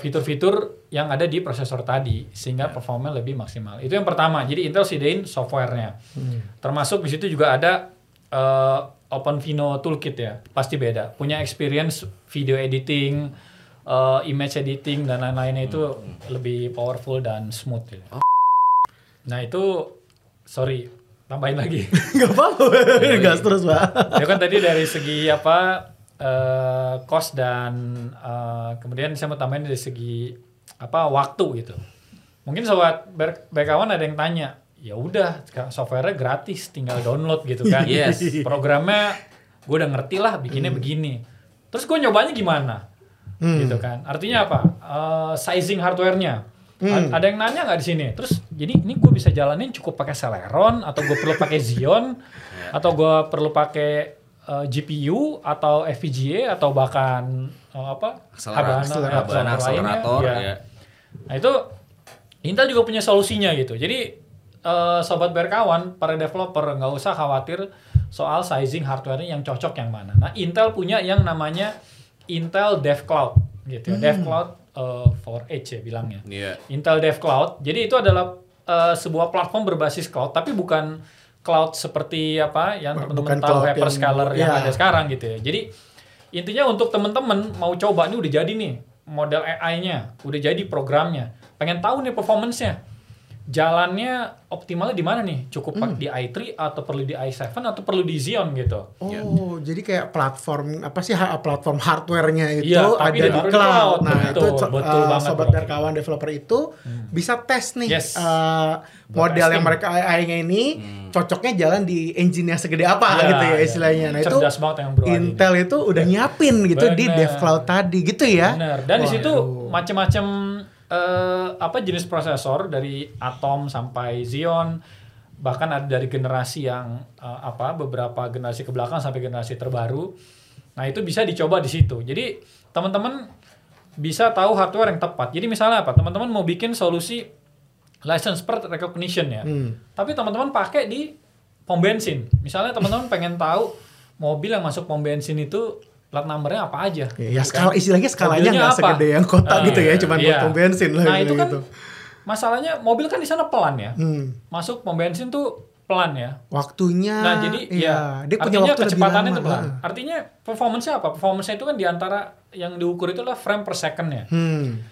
fitur-fitur yang ada di prosesor tadi sehingga performa lebih maksimal. Itu yang pertama. Jadi Intel sediain softwarenya. Termasuk di situ juga ada eh, OpenVINO Toolkit ya. Pasti beda. Punya experience video editing, eh, image editing dan lain-lainnya itu lebih powerful dan smooth ya. Nah, itu sorry, tambahin lagi. Gak apa-apa, gas terus pak. ya kan tadi dari segi apa cost dan eh, kemudian saya mau tambahin dari segi apa waktu gitu. Mungkin sobat ber- berkawan ada yang tanya, ya udah softwarenya gratis, tinggal download gitu kan. Yes. Programnya gue udah ngerti lah bikinnya begini. Terus gue nyobanya gimana? Gitu kan. Artinya apa? Eh, sizing hardwarenya. A- Ada yang nanya nggak di sini? Terus jadi ini gue bisa jalanin cukup pakai Celeron atau gue perlu pakai Xeon atau gue perlu pakai eh, GPU atau FPGA atau bahkan eh, apa? Akselera- Habana, Habana, akselerator Iya. ya. Nah itu Intel juga punya solusinya gitu. Jadi eh, sobat berkawan, para developer nggak usah khawatir soal sizing hardware yang cocok yang mana. Nah Intel punya yang namanya Intel Dev Cloud gitu ya. Dev Cloud eh, for Edge ya bilangnya. Iya. Intel Dev Cloud. Jadi itu adalah eh, sebuah platform berbasis cloud, tapi bukan cloud seperti apa yang Bukan teman-teman tahu hyperscaler yang- yang ya. ada sekarang gitu ya. Jadi intinya untuk teman-teman mau coba ini udah jadi nih model AI-nya, udah jadi programnya. Pengen tahu nih performance-nya. Jalannya optimalnya di mana nih? Cukup Hmm. di i3 atau perlu di i7 atau perlu di Xeon gitu. Oh, jadi kayak platform apa sih platform hardware-nya itu Iya, ada tapi di di cloud. cloud. Nah, Betul, itu co- betul uh, banget, sobat Bro. berkawan developer itu bisa tes nih Yes. uh, model yang mereka AI-nya ini cocoknya jalan di engine yang segede apa Iya, gitu ya iya. istilahnya. Nah, itu Cerdas banget yang Bro Adi ini. Intel itu udah nyiapin gitu di Bener. dev cloud tadi gitu ya. Benar. Dan di situ macam-macam eh, apa jenis prosesor dari Atom sampai Xeon bahkan ada dari generasi yang eh, apa beberapa generasi ke belakang sampai generasi terbaru. Nah, itu bisa dicoba di situ. Jadi, teman-teman bisa tahu hardware yang tepat. Jadi misalnya apa? Teman-teman mau bikin solusi license plate recognition ya. Hmm. Tapi teman-teman pakai di pom bensin. Misalnya teman-teman pengen tahu mobil yang masuk pom bensin itu plat numbernya apa aja. Ya, ya skala kan. istilahnya skalanya nggak segede yang kota Ah, gitu ya, cuman buat iya. pom bensin lah Nah, gitu. itu kan gitu. masalahnya mobil kan di sana pelan ya. Hmm. Masuk pom bensin tuh pelan ya. Waktunya Nah, jadi iya, ya dia punya artinya waktu kecepatannya itu pelan. Ah. Artinya performance-nya apa? Performance-nya itu kan di antara yang diukur itu adalah frame per second ya. Hmm.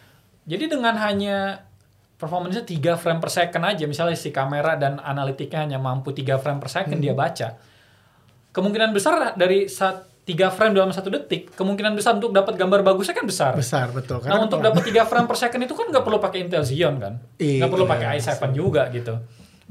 Jadi dengan hanya performance-nya 3 frame per second aja, misalnya si kamera dan analitiknya hanya mampu 3 frame per second Hmm. dia baca. Kemungkinan besar dari saat 3 frame dalam satu detik, kemungkinan besar untuk dapat gambar bagusnya kan besar. Besar betul Nah untuk pelan. dapat 3 frame per second itu kan nggak perlu pakai Intel Xeon kan, Iya, nggak perlu pakai i7 juga gitu.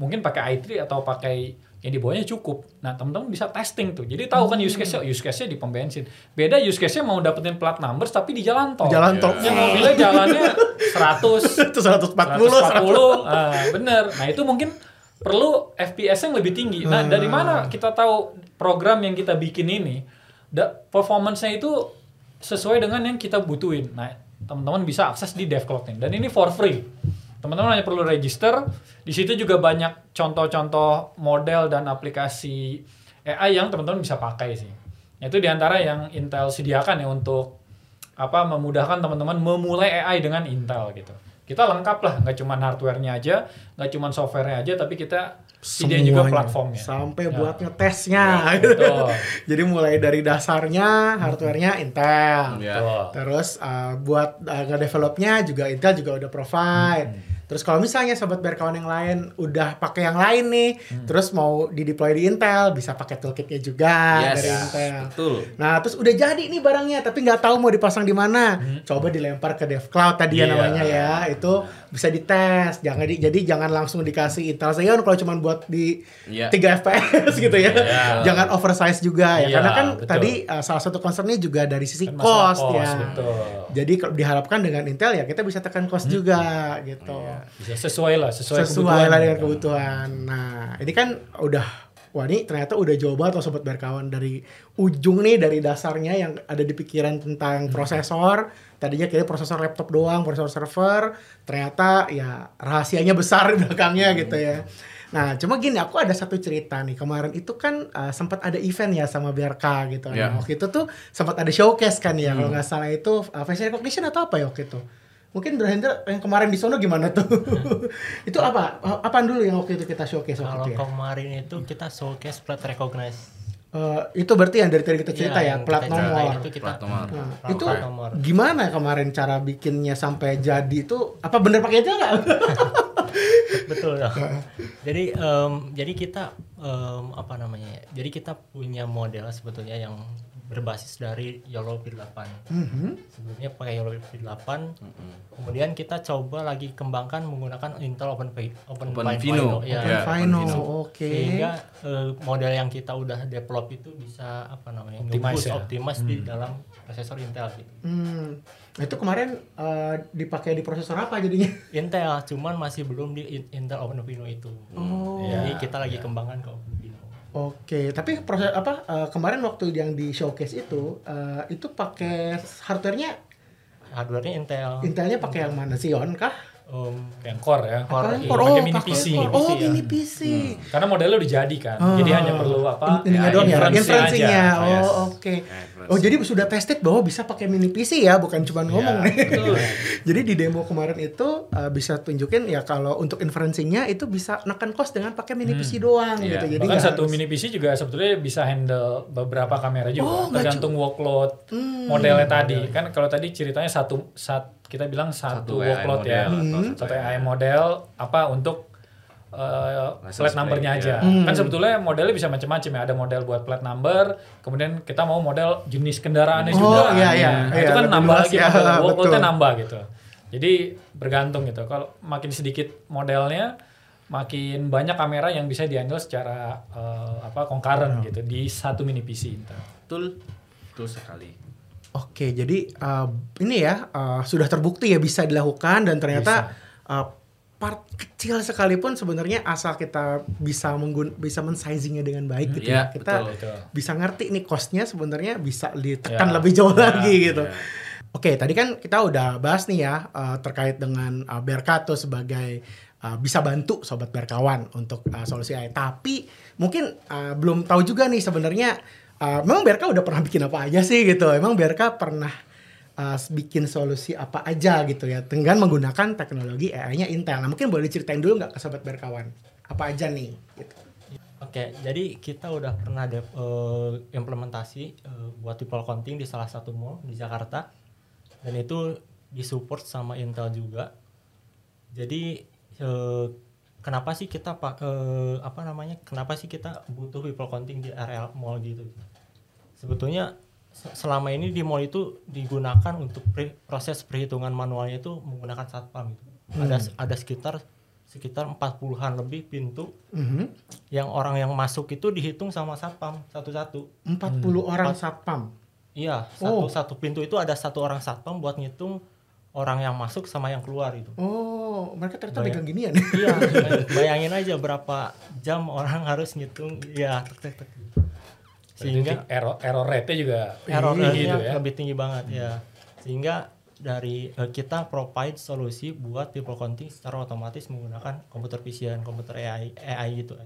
Mungkin pakai i3 atau pakai yang di bawahnya cukup. Nah teman-teman bisa testing tuh. Jadi tahu kan use case-nya, use case-nya di pom bensin. Beda use case-nya mau dapetin plat numbers tapi di jalan tol. Di jalan tol. Yang mobilnya jalannya 100, itu 140 140, ah, bener. Nah itu mungkin perlu FPS yang lebih tinggi. Nah dari mana kita tahu program yang kita bikin ini, performance-nya itu sesuai dengan yang kita butuhin. Nah teman-teman bisa akses di DevCloud ini. Dan ini for free. Teman-teman hanya perlu register. Di situ juga banyak contoh-contoh model dan aplikasi AI yang teman-teman bisa pakai sih. Itu di antara yang Intel sediakan ya untuk apa memudahkan teman-teman memulai AI dengan Intel gitu. Kita lengkap lah, nggak cuma hardware-nya aja, nggak cuma software-nya aja, tapi kita sediain juga Semuanya. platformnya. sampai Ya. buat ngetesnya Ya, betul. jadi mulai dari dasarnya hardwarenya Intel Ya. Betul. terus uh, buat uh, nge-developnya juga Intel juga udah provide Hmm. Terus kalau misalnya sobat berkawan yang lain udah pakai yang lain nih Hmm. terus mau di deploy di Intel bisa pakai toolkitnya juga Yes. dari Intel Betul. Nah, terus udah jadi nih barangnya, tapi nggak tahu mau dipasang di mana. Coba dilempar ke Dev Cloud tadi ya Hmm. Iya. namanya ya. Itu bisa dites. Jangan di, jadi jangan langsung dikasih Intel Xeon kalau cuma buat di Iya. 3 FPS gitu ya. Iya. Jangan oversize juga ya. Iya, Karena kan betul. tadi uh, salah satu concernnya juga dari sisi Kan masalah cost, ya. betul. Jadi kalau diharapkan dengan Intel ya kita bisa tekan cost juga gitu. Bisa sesuai lah, sesuai, Sesuai kebutuhan. lah dengan kebutuhan. Nah, ini kan udah Wah ini ternyata udah jauh banget loh sobat berkawan dari ujung nih dari dasarnya yang ada di pikiran tentang prosesor. Tadinya kira prosesor laptop doang prosesor server. Ternyata ya rahasianya besar di belakangnya gitu ya. Nah cuma gini aku ada satu cerita nih. Kemarin itu kan uh, sempat ada event ya sama BRK gitu. Ya. nah, waktu itu tuh sempat ada showcase kan ya kalau nggak salah itu uh, face recognition atau apa ya waktu itu Mungkin Drahendra yang kemarin di sono gimana tuh? itu apa? Apaan dulu yang waktu itu kita showcase Kalau waktu itu ya? kemarin itu kita showcase plat recognize. Eh, itu berarti yang dari tadi kita cerita Iya, ya, yang plat nomor. Itu kita Plat nomor. Nah, Plat itu nomor. gimana kemarin cara bikinnya sampai jadi itu? Apa bener pakai itu nggak? betul ya. jadi em, jadi kita em, apa namanya ya? Jadi kita punya model sebetulnya yang berbasis dari YOLO V8. Mhm. Sebelumnya pakai YOLO V8. Kemudian kita coba lagi kembangkan menggunakan Intel Open Open, Open Pi- Fino. ya. Open Fino. oke. Sehingga eh, model yang kita udah develop itu bisa apa namanya? Optimize ya? optimize di dalam prosesor Intel gitu. Hmm. Nah, itu kemarin eh, dipakai di prosesor apa jadinya? Intel cuman masih belum di In- Intel OpenVINO itu. Oh. Jadi kita lagi kembangkan ke OpenVINO. Oke, tapi proses apa eh, kemarin waktu yang di showcase itu eh, itu pakai hardware-nya Hardware-nya Intel. Intelnya pakai yang mana Xeon kah? Um, yang core ya Core, Core, iya. pakai oh, mini PC Core. PC, Oh, ya. mini PC. karena modelnya udah jadi kan Oh. jadi hanya perlu apa Ininya Ya, doang ya. Oh, Yes. oke. inference. Oh, jadi sudah tested bahwa bisa pakai mini PC ya, bukan cuma ngomong nih. betul. jadi di demo kemarin itu uh, bisa tunjukin ya kalau untuk inferencing-nya itu bisa nekan cost dengan pakai mini PC doang Iya. gitu. Jadi bahkan satu harus- mini PC juga sebetulnya bisa handle beberapa kamera juga Oh, tergantung workload Hmm. modelnya tadi kan kalau tadi ceritanya satu saat kita bilang Satu satu, AI workload model ya atau Hmm. satu AI model apa untuk uh, License plat numbernya aja ya. Hmm. kan sebetulnya modelnya bisa macam-macam ya ada model buat plat number kemudian kita mau model jenis kendaraannya Oh, juga iya, iya. Nah, Iya, itu kan lebih nambah lagi ya, model workloadnya betul. nambah gitu jadi bergantung gitu kalau makin sedikit modelnya makin banyak kamera yang bisa dihandle secara eh, apa concurrent gitu di satu mini PC. Betul. Betul sekali. Oke, jadi uh, ini ya uh, sudah terbukti ya bisa dilakukan dan ternyata uh, part kecil sekalipun sebenarnya asal kita bisa menggun bisa mensizingnya dengan baik gitu ya. Iya, Kita betul. Betul. bisa ngerti nih costnya sebenarnya bisa ditekan Ya. lebih jauh Ya, lagi gitu. ya. Oke, tadi kan kita udah bahas nih ya uh, terkait dengan uh, Berkato sebagai uh, bisa bantu sobat berkawan untuk uh, solusi AI. Tapi mungkin uh, belum tahu juga nih sebenarnya uh, memang Berka udah pernah bikin apa aja sih gitu. Emang Berka pernah uh, bikin solusi apa aja gitu ya dengan menggunakan teknologi AI-nya Intel. Nah, mungkin boleh diceritain dulu nggak ke sobat berkawan apa aja nih? Gitu. Oke, jadi kita udah pernah de- eh, implementasi eh, buat people counting di salah satu mall di Jakarta dan itu disupport sama Intel juga. Jadi eh, kenapa sih kita pak eh, apa namanya? Kenapa sih kita butuh people counting di area mall gitu? Sebetulnya se- selama ini di mall itu digunakan untuk pre- proses perhitungan manualnya itu menggunakan satpam gitu. Ada ada sekitar sekitar 40-an lebih pintu Mhm. yang orang yang masuk itu dihitung sama satpam satu-satu. 40 orang satpam. Iya, Oh. satu satu pintu itu ada satu orang satpam buat ngitung orang yang masuk sama yang keluar itu. Oh, mereka ternyata Banyak. pegang ginian. iya, bay- bayangin aja berapa jam orang harus ngitung ya tek tek tek. Sehingga error error rate-nya juga error tinggi rate-nya gitu ya. lebih tinggi banget ya. Sehingga dari eh, kita provide solusi buat people counting secara otomatis menggunakan computer vision, komputer AI, AI gitu,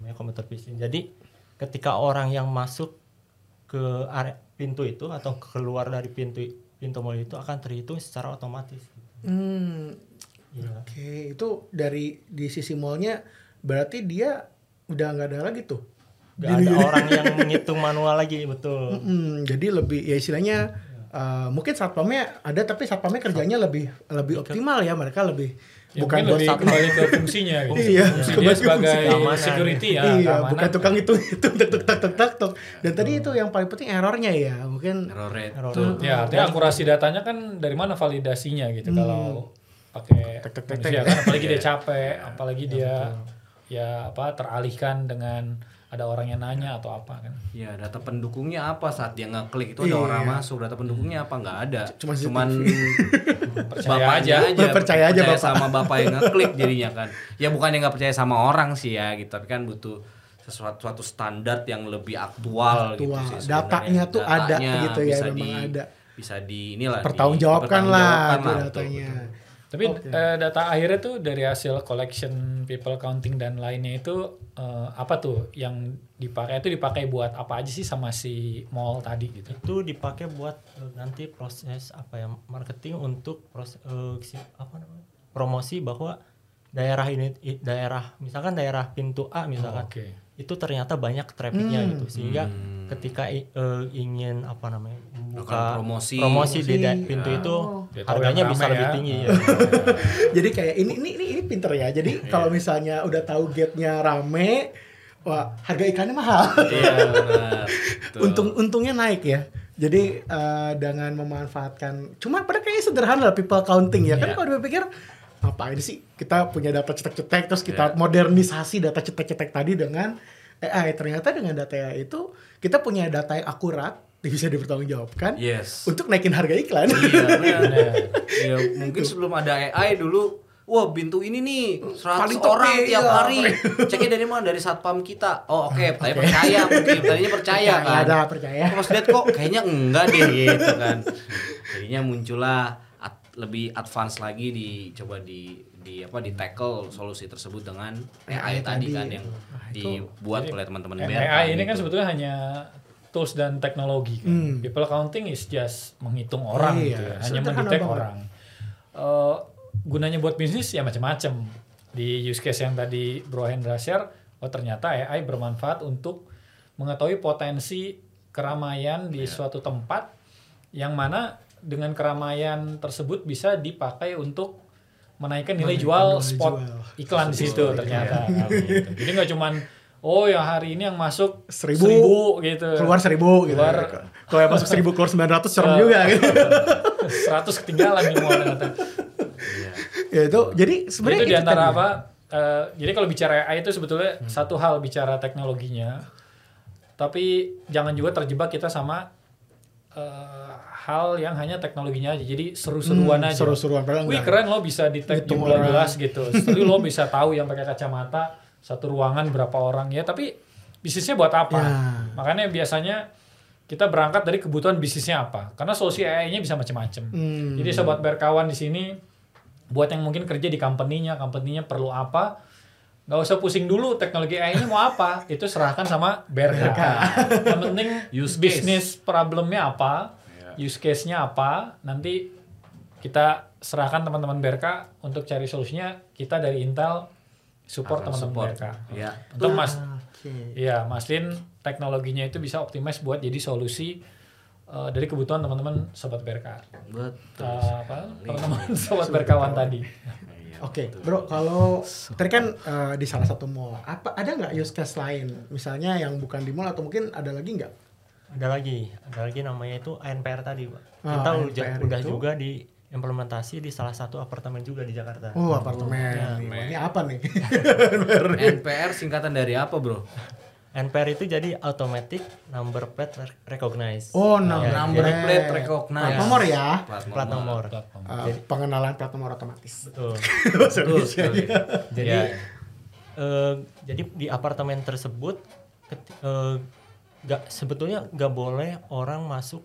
namanya computer vision. Jadi ketika orang yang masuk ke area pintu itu atau keluar dari pintu pintu mall itu akan terhitung secara otomatis. Hmm, Iya. Oke, itu dari di sisi mallnya berarti dia udah nggak ada lagi tuh. Gak ada orang yang menghitung manual lagi, betul. Mm, jadi lebih ya istilahnya uh, mungkin satpamnya ada tapi satpamnya kerjanya lebih lebih optimal ya mereka lebih Ya, bukan buat lebih satpam. kembali ke fungsinya gitu. Iya, Fungsi kembali dia ke sebagai keamanan. security ya, iya, keamanan. bukan tukang itu itu tek tek tek tek tek. Dan tadi itu yang paling penting errornya ya, mungkin Error rate. Error rate. Ya, artinya akurasi datanya kan dari mana validasinya gitu Hmm. kalau pakai Tek, tek, tek, manusia tek. kan apalagi dia capek, apalagi dia ya apa teralihkan dengan ada orang yang nanya atau apa kan. Ya, data pendukungnya apa saat dia ngeklik itu ada Iya. orang masuk, data pendukungnya apa nggak ada. Cuma. Cuman Percaya bapaknya aja. aja, Percaya aja bapak. sama bapak yang ngeklik jadinya kan. Ya bukannya nggak percaya sama orang sih ya gitu, tapi kan butuh sesuatu suatu standar yang lebih aktual, gitu Aktual. sih sebenarnya. Datanya tuh ada Datanya gitu ya, bisa memang di, ada. bisa di inilah pertanggungjawabkan lah dipertanggungjawabkan itu betul, datanya. betul. Tapi Oke. eh, data akhirnya tuh dari hasil collection people counting dan lainnya itu eh, apa tuh yang dipakai itu dipakai buat apa aja sih sama si mall tadi gitu. itu dipakai buat eh, nanti proses apa ya marketing untuk proses si- apa namanya promosi bahwa daerah ini daerah misalkan daerah pintu A misalkan Oke. itu ternyata banyak trafficnya Hmm. gitu sehingga ketika i- eh, ingin apa namanya membuka promosi. promosi di da- pintu itu Dia tahu harganya bisa rame lebih ya. tinggi ya. Jadi kayak ini ini ini, ini pinter ya. Jadi kalau misalnya udah tahu gate-nya rame, wah harga ikannya mahal. Iya. Untung untungnya naik ya. Jadi eh, dengan memanfaatkan, cuma pada kayaknya sederhana lah people counting ya. Kan Iya. kalau dipikir ngapain sih kita punya data cetek-cetek terus kita modernisasi data cetek-cetek tadi dengan AI. Ternyata dengan data AI itu kita punya data yang akurat bisa dipertanggungjawabkan Yes. untuk naikin harga iklan. Iya benar. Ya mungkin sebelum ada AI dulu Wah pintu ini nih 100 Paling orang tiap iya. hari. Ceknya dari mana? Dari satpam kita. Oh oke, tapi percaya mungkin. Tadinya percaya Ya, kan. ada percaya. Pas lihat kok kayaknya enggak deh gitu kan. Jadinya muncullah ad- lebih advance lagi dicoba di di apa di tackle solusi tersebut dengan AI, AI tadi tadi. kan yang dibuat oleh teman-teman AI ini kan gitu. sebetulnya hanya tools dan teknologi kan. Hmm. People counting is just menghitung orang Iya, gitu ya, hanya mendetek orang. Eh, gunanya buat bisnis ya macam-macam. Di use case yang tadi Bro Hendra share, oh ternyata AI bermanfaat untuk mengetahui potensi keramaian di suatu tempat yang mana dengan keramaian tersebut bisa dipakai untuk menaikkan nilai Menaikkan jual nilai spot jual. iklan di situ ternyata. Gitu. Jadi nggak cuman oh yang hari ini yang masuk Seribu, gitu. keluar seribu gitu. Keluar- Kalau yang masuk seribu keluar sembilan ratus serem juga gitu. 100 ketinggalan nih mau ternyata. ya itu jadi sebenarnya itu itu di antara tadi. apa? eh, jadi kalau bicara AI itu sebetulnya satu hal bicara teknologinya, tapi jangan juga terjebak kita sama eh, hal yang hanya teknologinya aja. Jadi seru-seruan Hmm, aja. seru-seruan, Wih enggak. keren lo bisa detect jumlah gelas gitu. Tapi lo bisa tahu yang pakai kacamata satu ruangan berapa orang ya. Tapi bisnisnya buat apa? Ya. Makanya biasanya kita berangkat dari kebutuhan bisnisnya apa. Karena solusi AI-nya bisa macam-macam. Hmm. Jadi sobat berkawan di sini buat yang mungkin kerja di company-nya, company-nya perlu apa? Nggak usah pusing dulu teknologi AI-nya mau apa, itu serahkan sama BRK. yang penting Use bisnis problemnya apa, use case-nya apa, nanti kita serahkan teman-teman BRK untuk cari solusinya. Kita dari Intel support teman-teman. BRK. Ya. Untuk Mas Oke. Iya, mastiin teknologinya itu bisa optimize buat jadi solusi eh, dari kebutuhan teman-teman sobat BRK. Betul. Eh, apa? Teman-teman sobat berkawan tadi. Oke, bro, kalau tadi kan eh, di salah satu mall, apa ada nggak use case lain, misalnya yang bukan di mall atau mungkin ada lagi nggak? Ada lagi, ada lagi namanya itu ANPR tadi, Pak. Ah, Kita ANPR udah, udah itu? juga diimplementasi di salah satu apartemen juga di Jakarta. Oh, apartemen. ya, ini apa nih? NPR singkatan dari apa, Bro? NPR itu jadi automatic number plate re- recognize. oh, nom- Ya, number jadi plate recognize. Plat nomor ya. plat nomor. Eh, pengenalan plat nomor otomatis. Betul. Betul sekali. Jadi Ya. eh, jadi di apartemen tersebut keti- eh, nggak sebetulnya nggak boleh orang masuk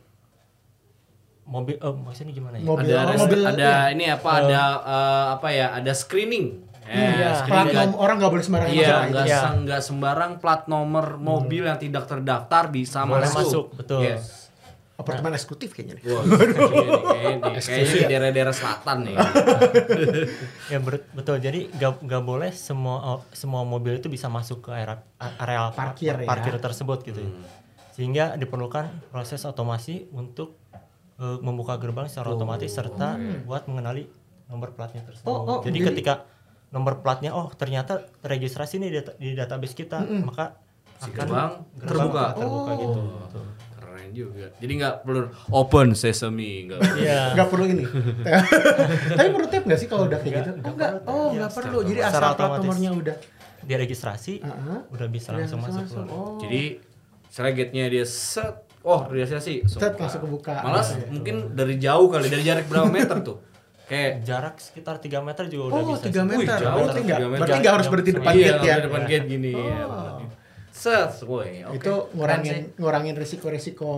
mobil eh maksudnya gimana ya? Mobil, Ada oh, mobil, ada ini apa? Ada eh, apa ya? Ada screening. Eh, Iya. Plat nomor orang nggak boleh sembarangan Iya, masuk. nggak Iya. nggak sembarang plat nomor mobil yang tidak terdaftar bisa Boleh masuk. masuk, betul. Yes. Apartemen eksekutif kayaknya nih. Wah, kayaknya di- kayaknya di- kayaknya di daerah-daerah selatan nih. Ya betul. Jadi nggak nggak boleh semua semua mobil itu bisa masuk ke area area Parkir ya. parkir tersebut gitu. ya. Sehingga diperlukan proses otomasi untuk eh, membuka gerbang secara otomatis serta buat mengenali nomor platnya tersebut. Oh, oh, jadi, jadi- ketika nomor platnya oh ternyata terregistrasi nih di, data- di database kita, maka Si akan gerbang terbuka. terbuka gitu. Oh, keren juga. Jadi nggak perlu open sesame, nggak. Iya. Nggak perlu ini. Tapi perlu tap nggak sih kalau udah kayak gitu? Oh nggak. Oh Iya, nggak perlu. Jadi secara asal plat otomatis. nomornya udah. Diregistrasi Heeh. udah bisa langsung masuk. keluar. Oh. Jadi seragetnya dia set, oh registrasi, Set, langsung kebuka. Gitu ya. mungkin dari jauh kali, dari jarak berapa meter tuh? Kayak Jarak sekitar 3 meter juga udah Oh, bisa. 3 sih. meter. Wih, jauh berarti tuh, nggak, tiga meter. berarti nggak harus berhenti depan iya, gate ya. di depan gate gini. ya. Set, woi. oke. Itu ngurangin ngurangin risiko-risiko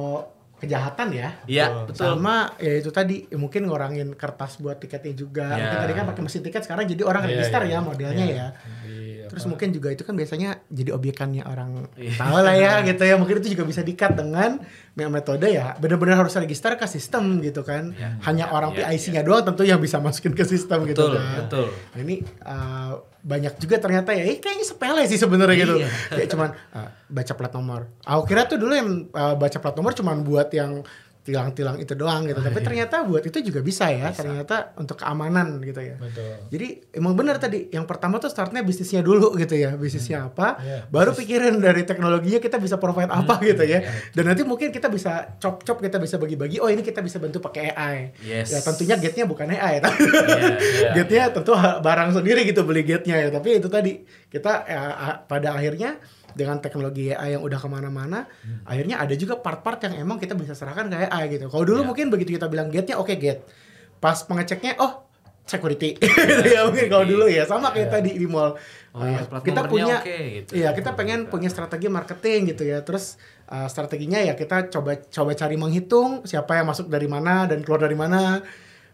kejahatan ya. Iya, betul. Sama ya itu tadi ya mungkin ngurangin kertas buat tiketnya juga. Ya. Mungkin tadi kan pakai mesin tiket sekarang jadi orang Iya, register iya. ya modelnya ya. Di, Terus apa, mungkin juga itu kan biasanya jadi obyekannya orang Iya. tahu lah ya gitu ya. Mungkin itu juga bisa dikat dengan metode ya benar-benar harus register ke sistem gitu kan. Iya. Hanya orang Iya, PIC-nya doang tentu yang bisa masukin ke sistem gitu Betul, kan. betul. Nah, ini uh, banyak juga ternyata ya, eh, kayaknya sepele sih sebenarnya gitu. Iya. Kayak cuman uh, baca plat nomor. Aku kira tuh dulu yang uh, baca plat nomor cuman buat yang tilang-tilang itu doang gitu. Tapi ternyata buat itu juga bisa ya. Ternyata untuk keamanan gitu ya. Betul. Jadi emang benar tadi yang pertama tuh startnya bisnisnya dulu gitu ya bisnisnya apa Iya, baru pikirin dari teknologinya kita bisa provide apa gitu ya dan nanti mungkin kita bisa chop kita bisa bagi-bagi oh ini kita bisa bantu pakai AI Yes. ya tentunya gate-nya bukan AI tapi Iya, iya. gate-nya tentu barang sendiri gitu beli gate-nya ya tapi itu tadi kita ya, pada akhirnya dengan teknologi AI yang udah ke mana-mana akhirnya ada juga part-part yang emang kita bisa serahkan ke AI gitu. Kalau dulu Iya. mungkin begitu kita bilang gate-nya oke gate. Pas pengeceknya oh security. Gitu ya mungkin kalau dulu ya sama kayak tadi di mall. Oh Uh, plat kita punya oke, gitu. iya kita pengen punya strategi marketing gitu ya. Terus uh, strateginya ya kita coba coba cari menghitung siapa yang masuk dari mana dan keluar dari mana.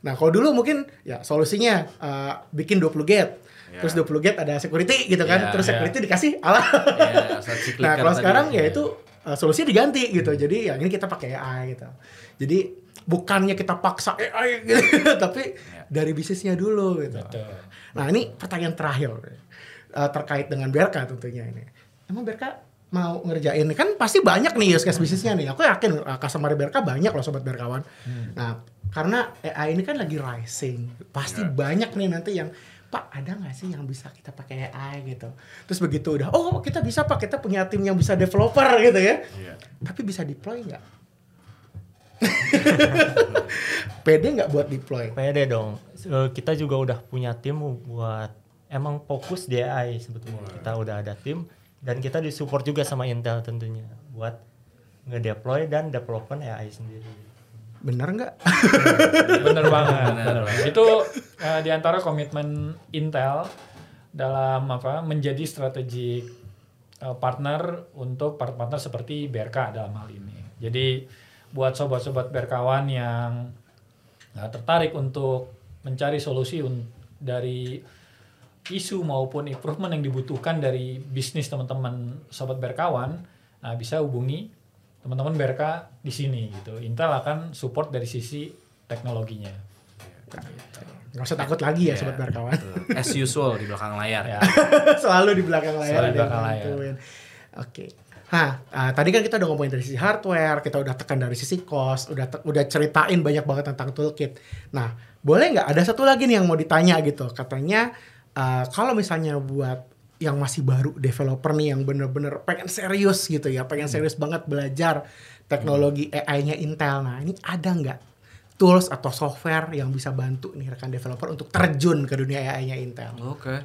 Nah kalau dulu mungkin ya solusinya uh, bikin 20 gate Ya. terus 20 gate ada security gitu kan Ya, terus ya. security dikasih alah Iya, saat si nah kalau sekarang ya itu uh, solusinya diganti gitu jadi ya ini kita pakai AI gitu jadi bukannya kita paksa AI gitu tapi dari bisnisnya dulu gitu Betul. Nah ini pertanyaan terakhir uh, terkait dengan Berka tentunya ini. Emang Berka mau ngerjain kan pasti banyak nih use case bisnisnya nih. Aku yakin uh, customer Berka banyak loh sobat Berkawan. Nah karena AI ini kan lagi rising, pasti banyak nih nanti yang Pak ada nggak sih yang bisa kita pakai AI gitu? Terus begitu udah, oh kita bisa Pak, kita punya tim yang bisa developer gitu ya. Iya. Tapi bisa deploy nggak? Pede nggak buat deploy? Pede dong. Eh, Kita juga udah punya tim buat emang fokus di AI sebetulnya. Kita udah ada tim dan kita disupport juga sama Intel tentunya buat ngedeploy dan development AI sendiri. Bener nggak? Bener banget. Bener. banget. Itu uh, di antara komitmen Intel dalam apa menjadi strategic uh, partner untuk partner seperti BRK dalam hal ini. Jadi buat sobat-sobat berkawan yang uh, tertarik untuk mencari solusi un- dari isu maupun improvement yang dibutuhkan dari bisnis teman-teman sobat berkawan, nah bisa hubungi teman-teman BRK di sini gitu. Intel akan support dari sisi teknologinya. Nggak usah takut lagi ya Iya. sobat berkawan. As usual di belakang layar. Ya. Selalu di belakang layar. Selalu di yang belakang layar. Oke. Nah, ah, tadi kan kita udah ngomongin dari sisi hardware, kita udah tekan dari sisi cost, udah udah ceritain banyak banget tentang toolkit. Nah, boleh nggak ada satu lagi nih yang mau ditanya gitu? Katanya ah, kalau misalnya buat yang masih baru developer nih yang bener-bener pengen serius gitu ya, pengen serius banget belajar teknologi AI-nya Intel. Nah, ini ada nggak tools atau software yang bisa bantu nih rekan developer untuk terjun ke dunia AI-nya Intel? Oke.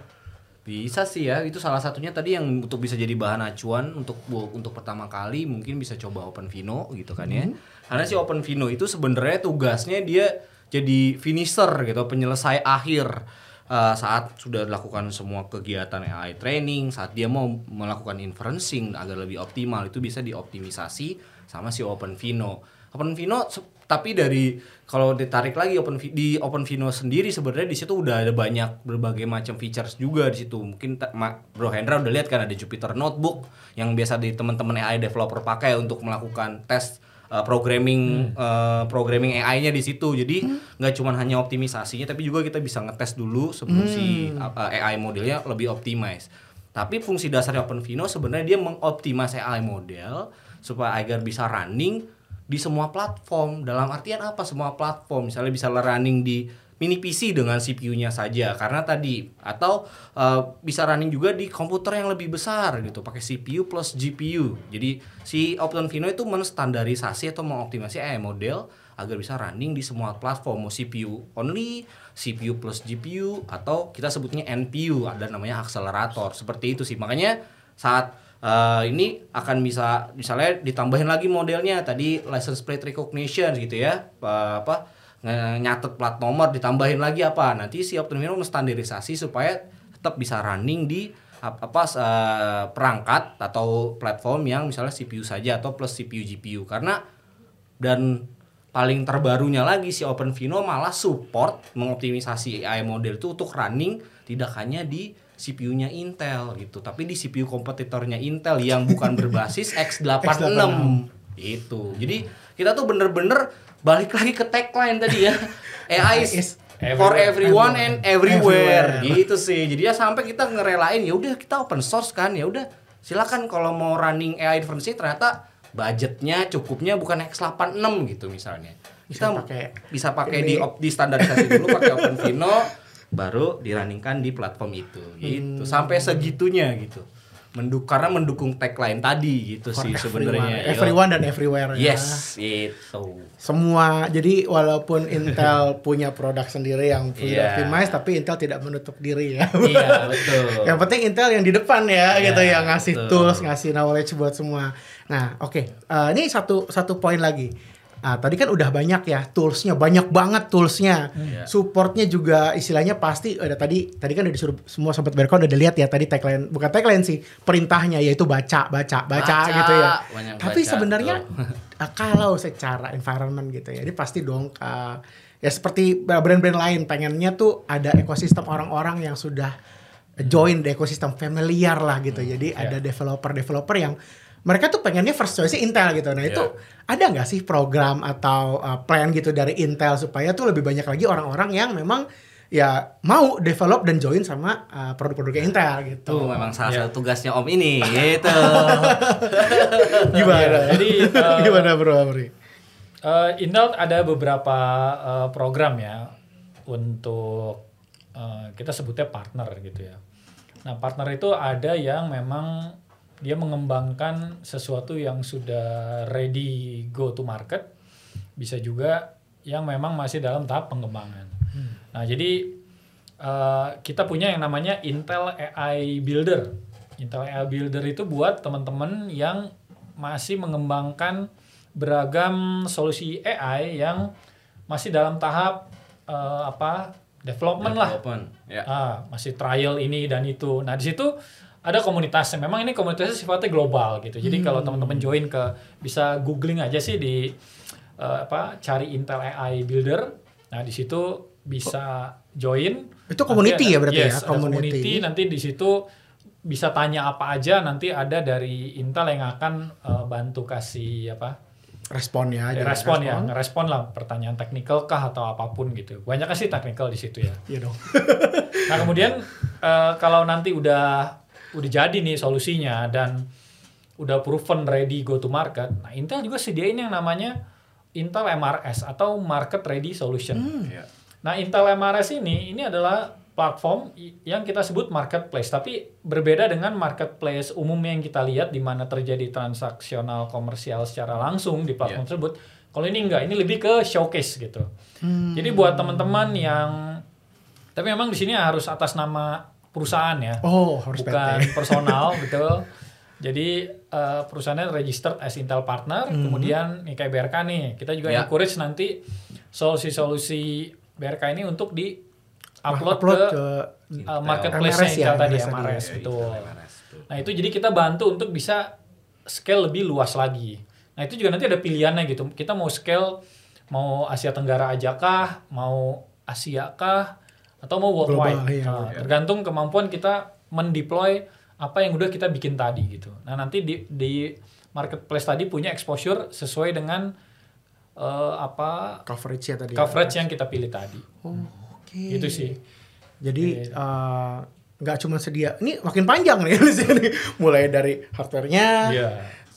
Bisa sih ya, itu salah satunya tadi yang untuk bisa jadi bahan acuan untuk untuk pertama kali mungkin bisa coba OpenVino gitu kan ya. Karena si OpenVino itu sebenarnya tugasnya dia jadi finisher gitu, penyelesai akhir eh, saat sudah dilakukan semua kegiatan AI training, saat dia mau melakukan inferencing agar lebih optimal itu bisa dioptimisasi sama si OpenVino. OpenVino tapi dari kalau ditarik lagi Open di OpenVino sendiri sebenarnya di situ udah ada banyak berbagai macam features juga di situ. Mungkin Ma- Bro Hendra udah lihat kan ada Jupyter Notebook yang biasa di teman-teman AI developer pakai untuk melakukan tes uh, programming uh, programming AI-nya di situ. Jadi nggak cuma hanya optimisasinya tapi juga kita bisa ngetes dulu sebelum si uh, AI modelnya lebih optimize. Tapi fungsi dasarnya OpenVino sebenarnya dia mengoptimasi AI model supaya agar bisa running di semua platform. Dalam artian apa? Semua platform. Misalnya bisa running di mini PC dengan CPU-nya saja karena tadi atau uh, bisa running juga di komputer yang lebih besar gitu pakai CPU plus GPU. Jadi si OpenVINO itu menstandarisasi atau mengoptimasi AI model agar bisa running di semua platform mau CPU only, CPU plus GPU atau kita sebutnya NPU ada namanya akselerator. Seperti itu sih. Makanya saat Uh, ini akan bisa misalnya ditambahin lagi modelnya tadi license plate recognition gitu ya apa, apa nyatet plat nomor ditambahin lagi apa. Nanti si OpenVINO menstandarisasi supaya tetap bisa running di ap- apa uh, perangkat atau platform yang misalnya CPU saja atau plus CPU GPU karena dan paling terbarunya lagi si OpenVINO malah support mengoptimisasi AI model itu untuk running tidak hanya di CPU-nya Intel gitu, tapi di CPU kompetitornya Intel yang bukan berbasis x86 itu. Jadi kita tuh bener-bener balik lagi ke tagline tadi ya. AI is for everyone and everywhere, gitu sih. Jadi ya sampai kita ngerelain ya udah kita open source kan, ya udah silakan kalau mau running AI inference ternyata budgetnya cukupnya bukan x86 gitu misalnya. Kita Bisa pakai bisa pakai di op- di standarisasi dulu pakai OpenVINO baru dirancingkan di platform itu gitu. Sampai segitunya gitu. Menduk karena mendukung tagline tadi gitu For sih everyone. sebenarnya. Yo. Everyone dan everywhere ya. Yes, itu. Semua jadi walaupun Intel punya produk sendiri yang fully Iya. optimized tapi Intel tidak menutup diri ya. Iya, betul. yang penting Intel yang di depan ya Iya, gitu yang ngasih betul. tools, ngasih knowledge buat semua. Nah, oke. Eh, ini satu satu poin lagi. Ah, tadi kan udah banyak ya toolsnya, banyak banget toolsnya. Iya. Supportnya juga istilahnya pasti ada tadi tadi kan udah disuruh semua sobat Berkon udah lihat ya tadi tagline bukan tagline sih perintahnya yaitu baca baca baca, Baca, gitu ya. banyak Tapi baca, sebenarnya tuh. ah, kalau secara environment gitu ya, ini pasti dong ah, ya seperti brand-brand lain pengennya tuh ada ekosistem orang-orang yang sudah join the ekosistem familiar lah gitu. Jadi ada developer-developer yang mereka tuh pengennya first choice Intel gitu. Nah itu ada nggak sih program atau uh, plan gitu dari Intel supaya tuh lebih banyak lagi orang-orang yang memang ya mau develop dan join sama uh, produk-produknya Intel gitu. Tuh memang salah Iya. satu tugasnya Om ini gitu. Gimana? Iya, jadi, uh, gimana Bro Amri? Eh, Intel ada beberapa eh, program ya untuk eh, kita sebutnya partner gitu ya. Nah partner itu ada yang memang dia mengembangkan sesuatu yang sudah ready go to market, bisa juga yang memang masih dalam tahap pengembangan. Nah jadi eh, kita punya yang namanya Intel AI Builder. Intel AI Builder itu buat teman-teman yang masih mengembangkan beragam solusi AI yang masih dalam tahap eh, apa development lah Development, Ya. ah, masih trial ini dan itu. Nah di situ ada komunitasnya. Memang ini komunitasnya sifatnya global gitu. Jadi kalau teman-teman join ke bisa googling aja sih di eh, apa cari Intel AI Builder. Nah di situ bisa join. Itu community Nanti ya berarti ya? yes, ada Community. community. Nanti di situ bisa tanya apa aja. Nanti ada dari Intel yang akan eh, bantu kasih apa Responnya aja. Ya, respon ya, ngerespon lah pertanyaan teknikal kah atau apa pun gitu. Banyak sih teknikal di situ ya. Iya dong. Nah kemudian eh, kalau nanti udah udah jadi nih solusinya dan udah proven ready go to market, nah Intel juga sediain yang namanya Intel MRS atau Market Ready Solution. Ya. Nah Intel MRS ini ini adalah platform yang kita sebut marketplace, tapi berbeda dengan marketplace umum yang kita lihat di mana terjadi transaksional komersial secara langsung di platform Iya. tersebut. Kalau ini enggak, ini lebih ke showcase gitu. Jadi buat teman-teman yang tapi memang di sini harus atas nama perusahaan ya. Oh, harus bukan PT. personal, betul. Jadi eh, perusahaannya registered as Intel partner, kemudian nih kayak BRK nih, kita juga Ya. encourage nanti solusi-solusi BRK ini untuk di upload, Upload ke, ke uh, marketplace-nya MRS ya, Intel tadi MRS tadi. MRS, Ya, betul. Intel MRS, betul. Nah itu jadi kita bantu untuk bisa scale lebih luas lagi. Nah itu juga nanti ada pilihannya gitu. Kita mau scale mau Asia Tenggara aja kah, mau Asia kah, atau mau worldwide. Global, iya. Nah, tergantung kemampuan kita mendeploy apa yang udah kita bikin tadi gitu. Nah nanti di, di marketplace tadi punya exposure sesuai dengan eh, apa coverage ya tadi. coverage yang kita pilih tadi. Oh, oke. Gitu sih. Jadi eh, nggak cuma sedia. Ini makin panjang nih di sini. Mulai dari hardware-nya, Iya.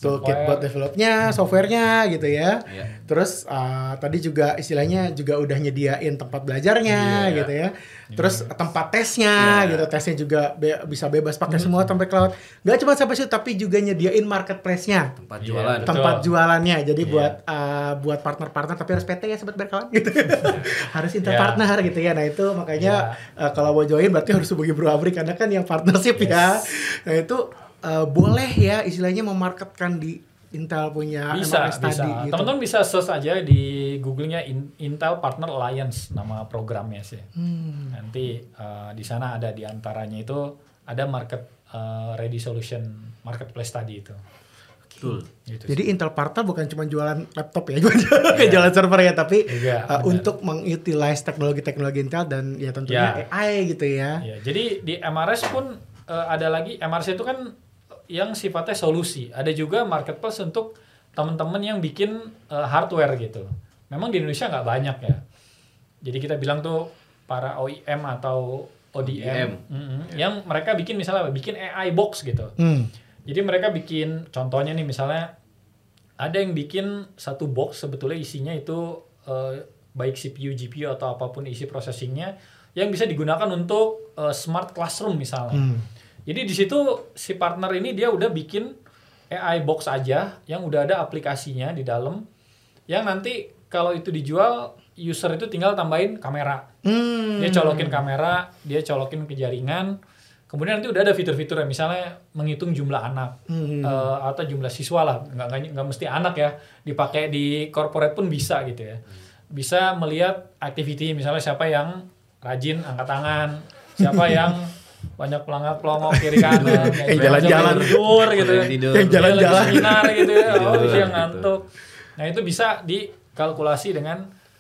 Toolkit buat developnya, software-nya gitu ya. Iya. Terus eh, tadi juga istilahnya juga udah nyediain tempat belajarnya Iya. gitu ya. Terus tempat tesnya Iya. gitu, tesnya juga be- bisa bebas pakai semua sampai cloud. Nggak cuma sampai situ, tapi juga nyediain marketplace-nya. Tempat Iya, jualan. tempat jualannya jadi Iya. buat uh, buat partner-partner tapi harus PT ya sobat berkawan gitu harus Iya. partner gitu ya nah itu makanya uh, kalau mau join berarti harus hubungi Bro Abri karena kan yang partnership ya nah itu uh, boleh ya istilahnya memarketkan di Intel punya bisa MRS bisa tadi gitu. teman-teman bisa search aja di googlenya In- Intel Partner Alliance nama programnya sih Hmm. nanti eh, di sana ada di antaranya itu ada market eh, ready solution marketplace tadi itu Betul. Gitu Jadi Intel Parta bukan cuma jualan laptop ya, bukan kayak jualan server ya, tapi Iya, uh, benar. untuk mengutilize teknologi-teknologi Intel dan ya tentunya Ya. AI gitu ya. Ya, jadi di MRS pun eh, ada lagi MRS itu kan yang sifatnya solusi. Ada juga marketplace untuk teman-teman yang bikin eh, hardware gitu. Memang di Indonesia nggak banyak ya. Jadi kita bilang tuh para OEM atau ODM, mm-mm, yang mereka bikin misalnya bikin AI box gitu. Hmm. Jadi mereka bikin contohnya nih misalnya ada yang bikin satu box sebetulnya isinya itu eh, baik CPU, GPU atau apa pun isi processingnya yang bisa digunakan untuk eh, smart classroom misalnya. Hmm. Jadi di situ si partner ini dia udah bikin AI box aja yang udah ada aplikasinya di dalam yang nanti kalau itu dijual user itu tinggal tambahin kamera. Hmm. Dia colokin kamera, dia colokin ke jaringan. Kemudian nanti udah ada fitur-fiturnya, misalnya menghitung jumlah anak Hmm. eh, atau jumlah siswa lah, nggak, nggak nggak mesti anak ya, dipakai di corporate pun bisa gitu ya. Bisa melihat activity, misalnya siapa yang rajin angkat tangan, siapa yang banyak pelangak pelongok kiri kanan, Yang jalan-jalan. tidur gitu ya, Yang tidur. Yang jalan-jalan. seminar gitu ya, oh Tidur, dia gitu. ngantuk. Nah itu bisa dikalkulasi dengan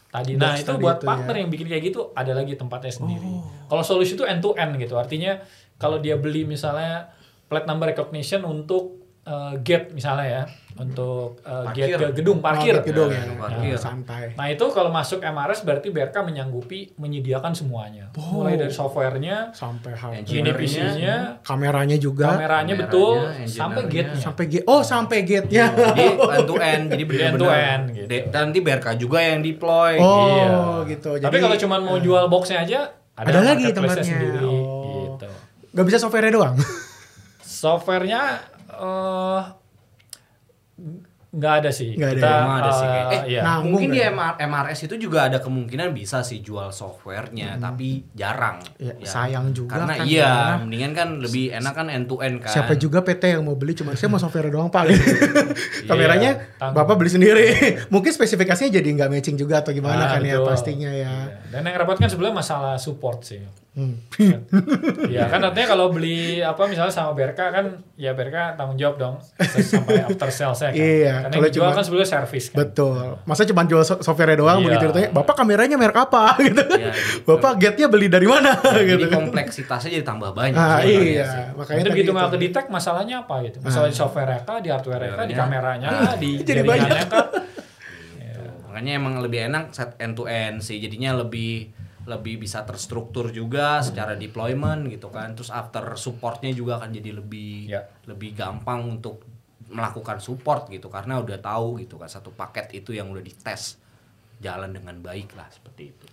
tadi. Nah itu tadi buat itu partner ya. yang bikin kayak gitu ada lagi tempatnya sendiri. Kalau solusi itu end to end gitu, artinya kalau dia beli misalnya plate number recognition untuk eh, gate misalnya ya, untuk eh, gate Parkir. ke gedung parkir. Oh, gedung ya. Parkir. Nah, santai. Nah itu kalau masuk MRS berarti BRK menyanggupi menyediakan semuanya, Oh. mulai dari softwarenya, Sampai PC-nya, kameranya juga. kameranya Kameranya, betul, sampai gate-nya. Sampai gate. Oh, sampai gate-nya. Jadi end to end, jadi End to benar-benar. end, gitu. De- Dan nanti BRK juga yang deploy. Oh, Iya. gitu. Tapi Jadi- kalau cuma mau jual boxnya aja, ada, Ada lagi tempatnya. sendiri. Oh. Gitu. Gak bisa software doang. Softwarenya eh nggak ada sih. Nggak ada Kita, ya? Ada sih, eh, kayak- eh, iya. nah, Mungkin di nggak? MR MRS itu juga ada kemungkinan bisa sih jual softwarenya, tapi jarang. Ya, sayang juga Karena kan, iya, karena mendingan kan lebih enak kan end to end kan. Siapa juga PT yang mau beli cuma saya mau software doang pak. Kameranya tanggung. bapak beli sendiri. Mungkin spesifikasinya jadi nggak matching juga atau gimana Ah, kan ya betul. pastinya ya. Iya. Dan yang repot kan sebenarnya masalah support sih. Hmm. Iya kan artinya kalau beli apa misalnya sama BRK kan ya BRK tanggung jawab dong sampai after sales kan. Iya, Karena kalau yang dijual cuma- kan sebenarnya service kan. Betul. Masa cuma jual so- software doang Iya. begitu ditanya, "Bapak kameranya merek apa?" gitu. Iya, gitu. Bapak gate-nya beli dari mana Ya, gitu jadi kan. kompleksitasnya jadi tambah banyak. Ah, iya, sih. makanya itu. nggak ke detect masalahnya apa gitu. Masalah di software kah, di hardware kah, di kameranya, di Jadi jaringannya kah. Makanya emang lebih enak set end to end sih. Jadinya lebih lebih bisa terstruktur juga secara deployment gitu kan. Terus after supportnya juga akan jadi lebih Ya. lebih gampang untuk melakukan support gitu karena udah tahu gitu kan satu paket itu yang udah dites jalan dengan baik lah seperti itu.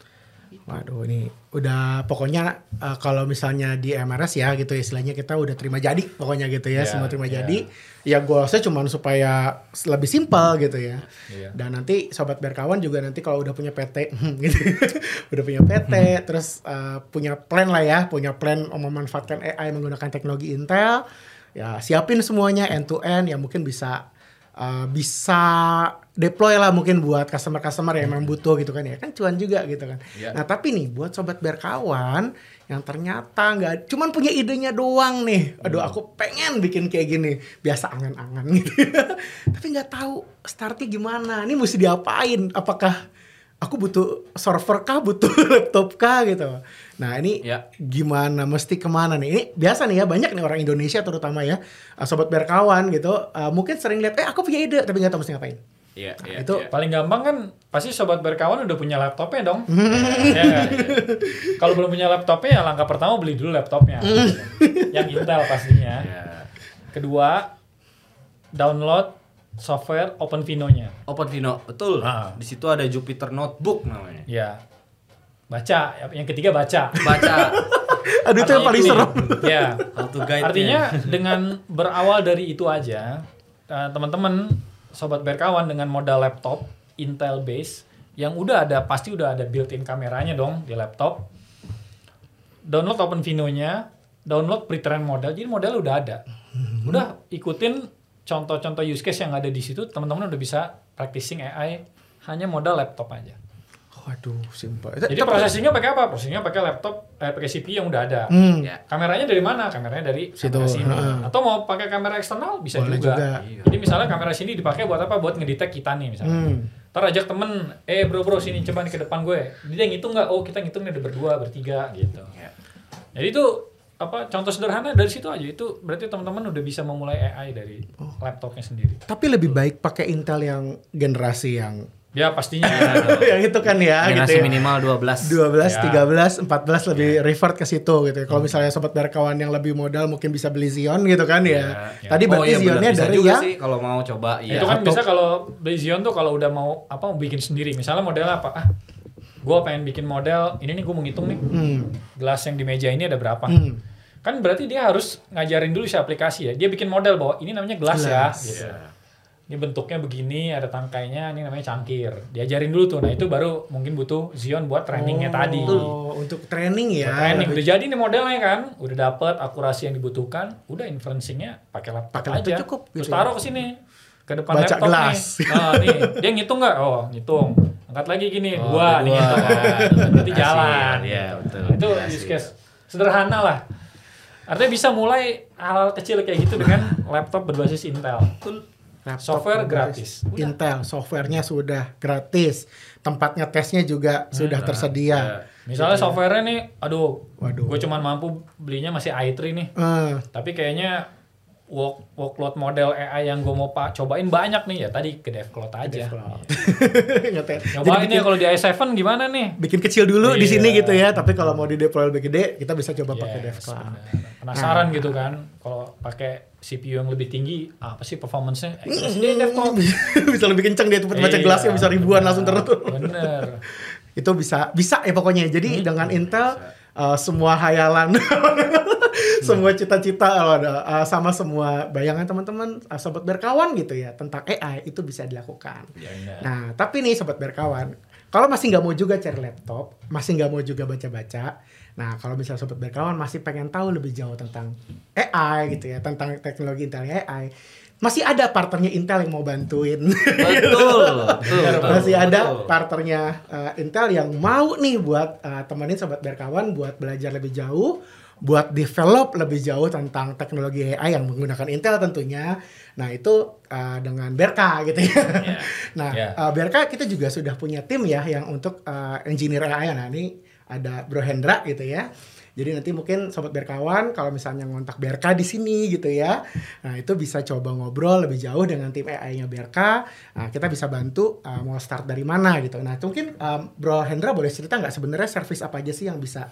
Waduh ini udah pokoknya eh, kalau misalnya di MRS ya gitu istilahnya kita udah terima jadi pokoknya gitu ya Ya, semua terima ya. jadi ya goalsnya cuma supaya lebih simpel gitu ya Iya. dan nanti sobat berkawan juga nanti kalau udah punya PT gitu udah punya PT terus eh, punya plan lah ya punya plan memanfaatkan AI menggunakan teknologi Intel ya siapin semuanya end to end ya mungkin bisa eh, bisa deploy lah mungkin buat customer-customer yang memang butuh gitu kan ya kan cuan juga gitu kan. Iya. Nah tapi nih buat sobat berkawan yang ternyata nggak cuman punya idenya doang nih, aduh aku pengen bikin kayak gini, biasa angan-angan gitu, tapi nggak tahu startnya gimana, ini mesti diapain, apakah aku butuh server kah, butuh laptop kah gitu. Nah ini Ya. gimana, mesti ke mana nih? Ini biasa nih ya banyak nih orang Indonesia terutama ya uh, sobat berkawan gitu, uh, mungkin sering lihat, eh aku punya ide tapi nggak tahu mesti ngapain. Iya, Nah, iya. itu iya. Paling gampang kan pasti sobat berkawan udah punya laptopnya dong. ya nggak? Kalau belum punya laptopnya ya langkah pertama beli dulu laptopnya. Yang Intel pastinya. Iya. Kedua, download software OpenVINO-nya. OpenVINO, betul. Ah. Di situ ada Jupyter Notebook namanya. Ya. Baca, yang ketiga baca. Baca Aduh itu yang paling serem. Ya. how to guide Artinya dengan berawal dari itu aja, eh, teman-teman sobat berkawan dengan modal laptop Intel base yang udah ada pasti udah ada built-in kameranya dong di laptop. Download OpenVINO-nya, download pre-trained model. Jadi model udah ada. Udah ikutin contoh-contoh use case yang ada di situ, teman-teman udah bisa practicing AI hanya modal laptop aja. Waduh, simpel. Jadi prosesingnya pakai apa? Prosesingnya pakai laptop, eh, pakai CPU yang udah ada. Hmm. Ya. Kameranya dari mana? Kameranya dari Situ, kamera sini. heeh. Atau mau pakai kamera eksternal bisa Boleh juga. juga. Iya. Jadi misalnya kamera sini dipakai buat apa? Buat ngedetect kita nih misalnya. Hmm. Ntar ajak temen, eh bro bro sini coba nih ke depan gue. Dia ngitung nggak? Oh kita ngitung nih ada berdua, bertiga gitu. Ya. Jadi itu apa contoh sederhana dari situ aja itu berarti teman-teman udah bisa memulai AI dari Oh. laptopnya sendiri. Tapi lebih baik pakai Intel yang generasi yang Ya pastinya yang itu kan ya Generasi gitu ya. minimal 12. 12, Ya. 13, 14 lebih revert ke situ gitu. ya. Kalau misalnya sobat berkawan yang lebih modal mungkin bisa beli Xeon gitu kan ya. Ya. Tadi Oh berarti iya, Bisa dari juga yang sih kalau mau coba ya. itu kan atau- bisa kalau beli Xeon tuh kalau udah mau apa mau bikin sendiri. Misalnya modelnya apa? Ah, gue pengen bikin model ini nih gue mau ngitung nih hmm, gelas yang di meja ini ada berapa. hmm, Kan berarti dia harus ngajarin dulu si aplikasi ya. Dia bikin model bahwa ini namanya gelas, ya. Gelas. Gitu. Ini bentuknya begini, ada tangkainya, ini namanya cangkir. Diajarin dulu tuh. Nah itu baru mungkin butuh Xeon buat trainingnya tadi. Oh, untuk training ya. Buat training udah jadi nih modelnya kan, udah dapet akurasi yang dibutuhkan, udah inferencingnya pakai laptop Pakai laptop aja. cukup, Terus gitu. taruh ke sini ke depan Baca laptop gelas. nih. Nah, nih, dia ngitung nggak? Oh, ngitung. Angkat lagi gini, Oh, dua, nih dua. ngitung. Nah, Berarti Berhasil, jalan. iya, betul. Nah, itu Berhasil. use case sederhana lah. Artinya bisa mulai hal kecil kayak gitu dengan laptop berbasis Intel. Laptop Software gratis. Udah. Intel, softwarenya sudah gratis. Tempatnya tesnya juga sudah tersedia. Misalnya softwarenya nih, aduh, Waduh. gue cuman mampu belinya masih i3 nih. Eh, Tapi kayaknya work, workload model AI yang gue mau pak cobain banyak nih ya tadi ke DevCloud aja. Nyobain bikin, ya kalau di i7 gimana nih? bikin kecil dulu di Iya. sini gitu ya. Tapi kalau mau di deploy lebih gede, kita bisa coba pakai Yes, DevCloud. benar. Penasaran gitu kan kalau pakai CPU yang lebih tinggi apa sih performance-nya? Eh, SD DevCloud. bisa lebih kenceng dia tuh baca Iya, gelasnya bisa ribuan langsung terus. Bener. itu bisa bisa ya pokoknya jadi dengan Intel uh, semua hayalan semua cita-cita kalau ada uh, sama semua bayangan teman-teman uh, sobat berkawan gitu ya tentang AI itu bisa dilakukan Bener. nah tapi nih sobat berkawan kalau masih nggak mau juga cari laptop masih nggak mau juga baca-baca nah kalau misalnya sobat berkawan masih pengen tahu lebih jauh tentang AI gitu ya tentang teknologi Intel AI masih ada partnernya Intel yang mau bantuin Betul. betul, betul, masih ada betul. partnernya uh, Intel yang mau nih buat uh, temenin sobat berkawan buat belajar lebih jauh, buat develop lebih jauh tentang teknologi AI yang menggunakan Intel tentunya. Nah itu uh, dengan Berka gitu ya. nah Ya. uh, Berka kita juga sudah punya tim ya yang untuk uh, engineer AI. Nah ini ada Bro Hendra gitu ya. Jadi nanti mungkin sobat berkawan kalau misalnya ngontak BRK di sini gitu ya. Nah, itu bisa coba ngobrol lebih jauh dengan tim AI-nya BRK. Nah, kita bisa bantu uh, mau start dari mana gitu. Nah, itu mungkin um, Bro Hendra boleh cerita nggak sebenarnya service apa aja sih yang bisa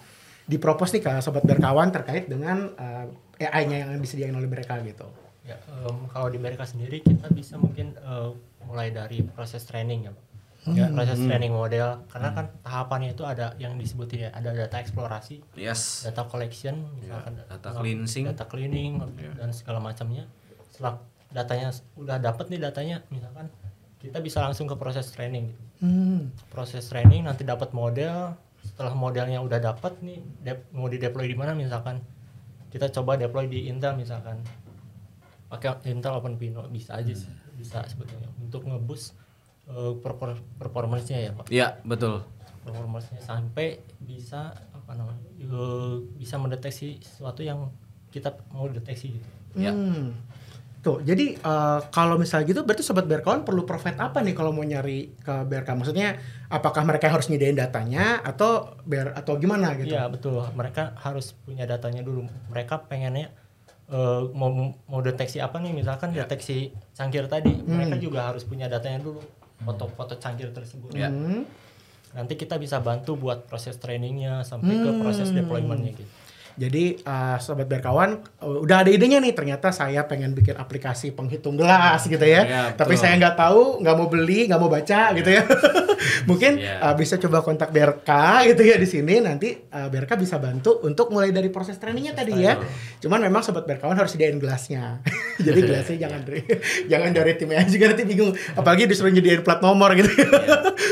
dipropos nih ke sobat berkawan terkait dengan uh, AI-nya yang disediain oleh mereka gitu. Ya, em, kalau di mereka sendiri kita bisa mungkin eh, mulai dari proses training ya, Pak. Ya, proses training model karena kan tahapannya itu ada yang disebutin ya, ada data eksplorasi, Yes. data collection, misalkan Ya, data cleansing. data cleaning dan segala macamnya. Setelah datanya udah dapat nih datanya, misalkan kita bisa langsung ke proses training. gitu. Hmm. Proses training nanti dapat model, setelah modelnya udah dapat nih dep- mau di deploy di mana misalkan? Kita coba deploy di Intel misalkan. Pakai Intel OpenPino bisa aja sih. Bisa sebetulnya. Untuk ngebus eh, perfor- performance-nya ya Pak. Iya, betul. performance-nya sampai bisa apa namanya eh, bisa mendeteksi sesuatu yang kita mau deteksi gitu. Ya. Hmm. Tuh, jadi uh, kalau misalnya gitu berarti sobat berkawan perlu profit apa nih kalau mau nyari ke BRK? Maksudnya apakah mereka harus nyediain datanya atau ber atau gimana gitu? Iya betul. Mereka harus punya datanya dulu. Mereka pengennya eh, mau mau deteksi apa nih? Misalkan deteksi cangkir tadi, mereka juga harus punya datanya dulu. Foto-foto cangkir tersebut. Ya. Hmm. Nanti kita bisa bantu buat proses trainingnya sampai ke proses deploymentnya gitu. Jadi uh, sobat berkawan uh, udah ada idenya nih ternyata saya pengen bikin aplikasi penghitung gelas gitu ya. Iya, Tapi betul. saya nggak tahu, nggak mau beli, nggak mau baca gitu ya. Mungkin Iya. uh, bisa coba kontak BRK gitu ya di sini nanti uh, BRK bisa bantu untuk mulai dari proses trainingnya tadi ya. Cuman memang sobat berkawan harus sediain gelasnya. Jadi gelasnya jangan dari jangan dari tim AI juga nanti bingung. Apalagi disuruh nyediain plat nomor gitu.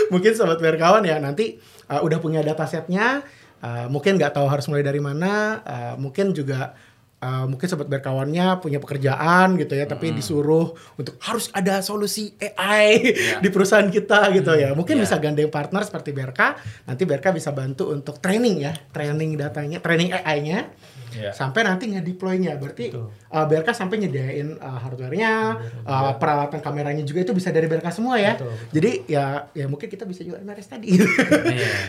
Mungkin sobat berkawan ya nanti uh, udah punya datasetnya Uh, mungkin nggak tahu harus mulai dari mana, uh, mungkin juga uh, mungkin sobat berkawannya punya pekerjaan gitu ya, tapi disuruh untuk harus ada solusi AI di perusahaan kita gitu ya. Mungkin Iya. bisa gandeng partner seperti BRK, nanti BRK bisa bantu untuk training ya, training datanya, training AI-nya. Iya. Sampai nanti nge-deploy-nya. Berarti Betul. uh, BRK sampai nyediain uh, hardware-nya, uh, peralatan kameranya juga itu bisa dari BRK semua ya. Betul. Jadi ya ya mungkin kita bisa jual MRS tadi. Iya.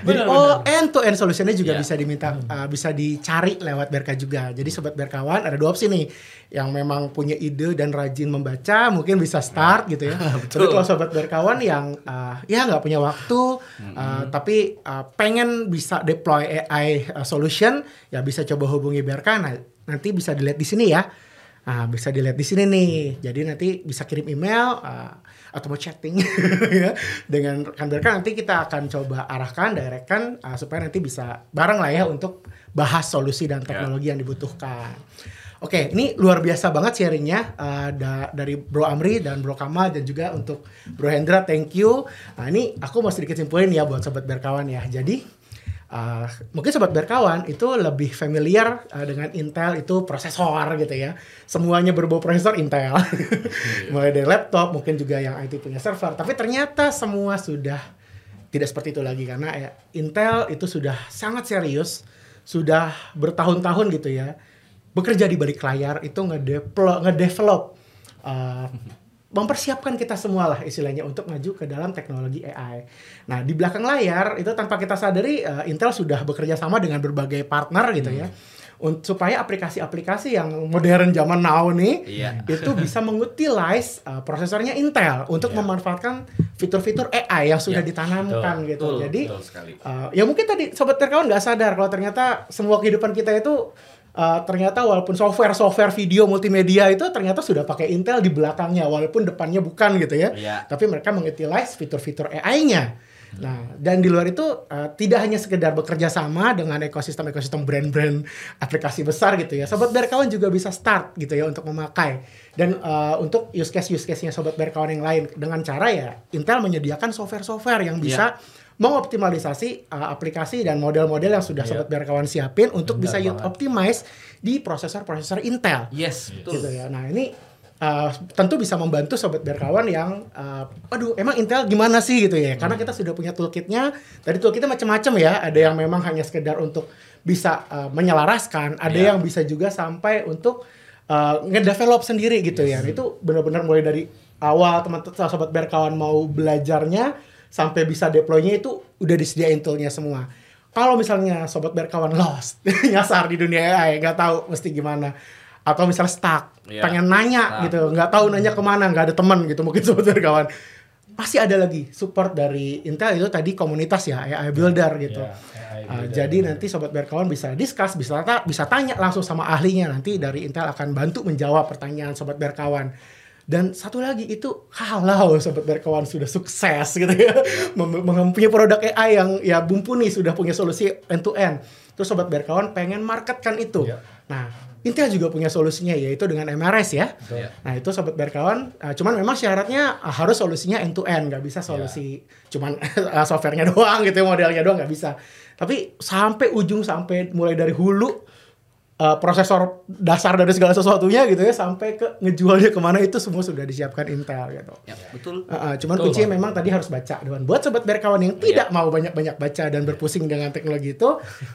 Jadi oh end to end solutionnya juga Iya. bisa diminta uh, bisa dicari lewat BRK juga. Jadi sobat berkawan ada dua opsi nih. Yang memang punya ide dan rajin membaca mungkin bisa start gitu ya. Tapi kalau sobat berkawan yang uh, ya nggak punya waktu uh, tapi uh, pengen bisa deploy AI uh, solution ya bisa coba hubungi BRK. Nah, nanti bisa dilihat di sini ya. Nah, bisa dilihat di sini nih. Jadi nanti bisa kirim email uh, atau mau chatting ya dengan rekan BRK nanti kita akan coba arahkan, directkan uh, supaya nanti bisa bareng lah ya untuk bahas solusi dan teknologi yang dibutuhkan. Oke, ini luar biasa banget sharingnya uh, da- dari Bro Amri dan Bro Kamal dan juga untuk Bro Hendra, thank you. Nah ini aku mau sedikit simpulin ya buat sobat berkawan ya. Jadi Uh, mungkin sobat berkawan itu lebih familiar uh, dengan Intel itu prosesor gitu ya. Semuanya berbau prosesor Intel. Mulai dari laptop, mungkin juga yang IT punya server. Tapi ternyata semua sudah tidak seperti itu lagi karena ya, Intel itu sudah sangat serius, sudah bertahun-tahun gitu ya. Bekerja di balik layar itu ngedevelop, ngedevelop uh, mempersiapkan kita semua lah istilahnya untuk maju ke dalam teknologi AI. Nah di belakang layar itu tanpa kita sadari uh, Intel sudah bekerja sama dengan berbagai partner gitu ya, un- supaya aplikasi-aplikasi yang modern zaman now nih Iya. itu bisa mengutilize uh, prosesornya Intel untuk memanfaatkan fitur-fitur AI yang sudah Iya, ditanamkan gitu. Betul, Jadi betul sekali. uh, ya mungkin tadi sobat terkawan nggak sadar kalau ternyata semua kehidupan kita itu uh, ternyata walaupun software software video multimedia itu ternyata sudah pakai Intel di belakangnya walaupun depannya bukan gitu ya. Iya. Tapi mereka mengutilize fitur-fitur AI-nya. Nah, dan di luar itu uh, tidak hanya sekedar bekerja sama dengan ekosistem-ekosistem brand-brand aplikasi besar gitu ya. Sobat berkawan juga bisa start gitu ya untuk memakai. Dan uh, untuk use case use case-nya sobat berkawan yang lain dengan cara ya Intel menyediakan software-software yang bisa mengoptimalisasi uh, aplikasi dan model-model yang sudah sobat berkawan siapin untuk Benar bisa banget. optimize di prosesor-prosesor Intel Yes, betul. gitu ya. Nah ini uh, tentu bisa membantu sobat berkawan yang, uh, aduh emang Intel gimana sih gitu ya? Karena kita sudah punya toolkitnya. Tadi toolkitnya macam-macam ya. Ada yang memang hanya sekedar untuk bisa uh, menyelaraskan, ada Iya. yang bisa juga sampai untuk uh, ngedevelop sendiri gitu ya. Itu benar-benar mulai dari awal teman-teman sobat berkawan mau belajarnya sampai bisa deploy-nya itu udah disediain toolnya semua. Kalau misalnya sobat berkawan lost, nyasar di dunia AI, nggak tahu mesti gimana, atau misalnya stuck, Iya. pengen nanya Stuck. gitu, nggak tahu nanya ke mana, nggak ada teman gitu, mungkin sobat berkawan, pasti ada lagi support dari Intel itu tadi komunitas ya AI Builder gitu. Iya, AI Uh, Builder. jadi nanti sobat berkawan bisa discuss, bisa ta- bisa tanya langsung sama ahlinya nanti dari Intel akan bantu menjawab pertanyaan sobat berkawan. Dan satu lagi itu kalau sobat berkawan sudah sukses gitu ya, mem- mempunyai produk AI yang ya mumpuni sudah punya solusi end to end. Terus sobat berkawan pengen marketkan itu. Iya. Nah, Intel juga punya solusinya yaitu dengan MRS ya. Iya. Nah itu sobat berkawan, uh, cuman memang syaratnya uh, harus solusinya end to end, nggak bisa solusi cuman uh, softwarenya doang gitu, ya, modelnya doang nggak bisa. Tapi sampai ujung sampai mulai dari hulu uh, prosesor dasar dari segala sesuatunya gitu ya sampai ke ngejualnya ke mana itu semua sudah disiapkan Intel gitu. Ya, betul. Uh, uh, cuman Betul kuncinya memang tadi harus baca. Dan buat sobat berkawan yang tidak mau banyak-banyak baca dan berpusing dengan teknologi itu,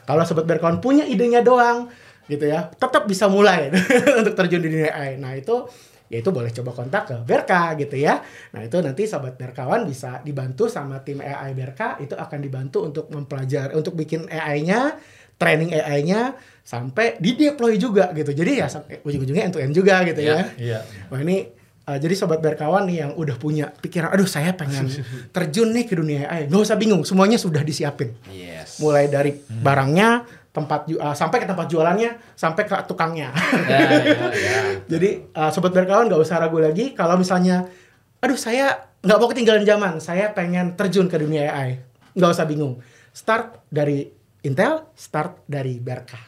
kalau sobat berkawan punya idenya doang, gitu ya, tetap bisa mulai untuk terjun di dunia AI. Nah itu, ya itu boleh coba kontak ke Berka gitu ya. Nah itu nanti sobat berkawan bisa dibantu sama tim AI Berka, itu akan dibantu untuk mempelajari, untuk bikin AI-nya, training AI-nya, sampai di deploy juga gitu. Jadi ya sampai ujung-ujungnya end to end juga gitu Iya. ya. Iya. Wah ini uh, jadi sobat berkawan nih yang udah punya pikiran, aduh saya pengen terjun nih ke dunia AI, nggak usah bingung, semuanya sudah disiapin. Yes. Mulai dari barangnya, tempat uh, sampai ke tempat jualannya, sampai ke tukangnya. Ya, ya, ya. jadi uh, sobat berkawan nggak usah ragu lagi kalau misalnya, aduh saya nggak mau ketinggalan zaman, saya pengen terjun ke dunia AI, nggak usah bingung. Start dari Intel, start dari Berka.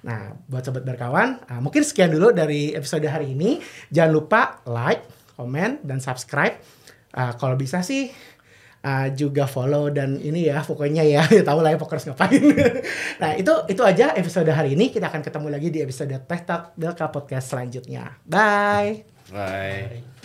Nah, buat sobat berkawan, ah, mungkin sekian dulu dari episode hari ini. Jangan lupa like, comment, dan subscribe. Ah, kalau bisa sih, uh, juga follow dan ini ya pokoknya ya tahu lah ya pokers ngapain. nah itu itu aja episode hari ini kita akan ketemu lagi di episode Teh Talk Delka podcast selanjutnya. Bye. Bye.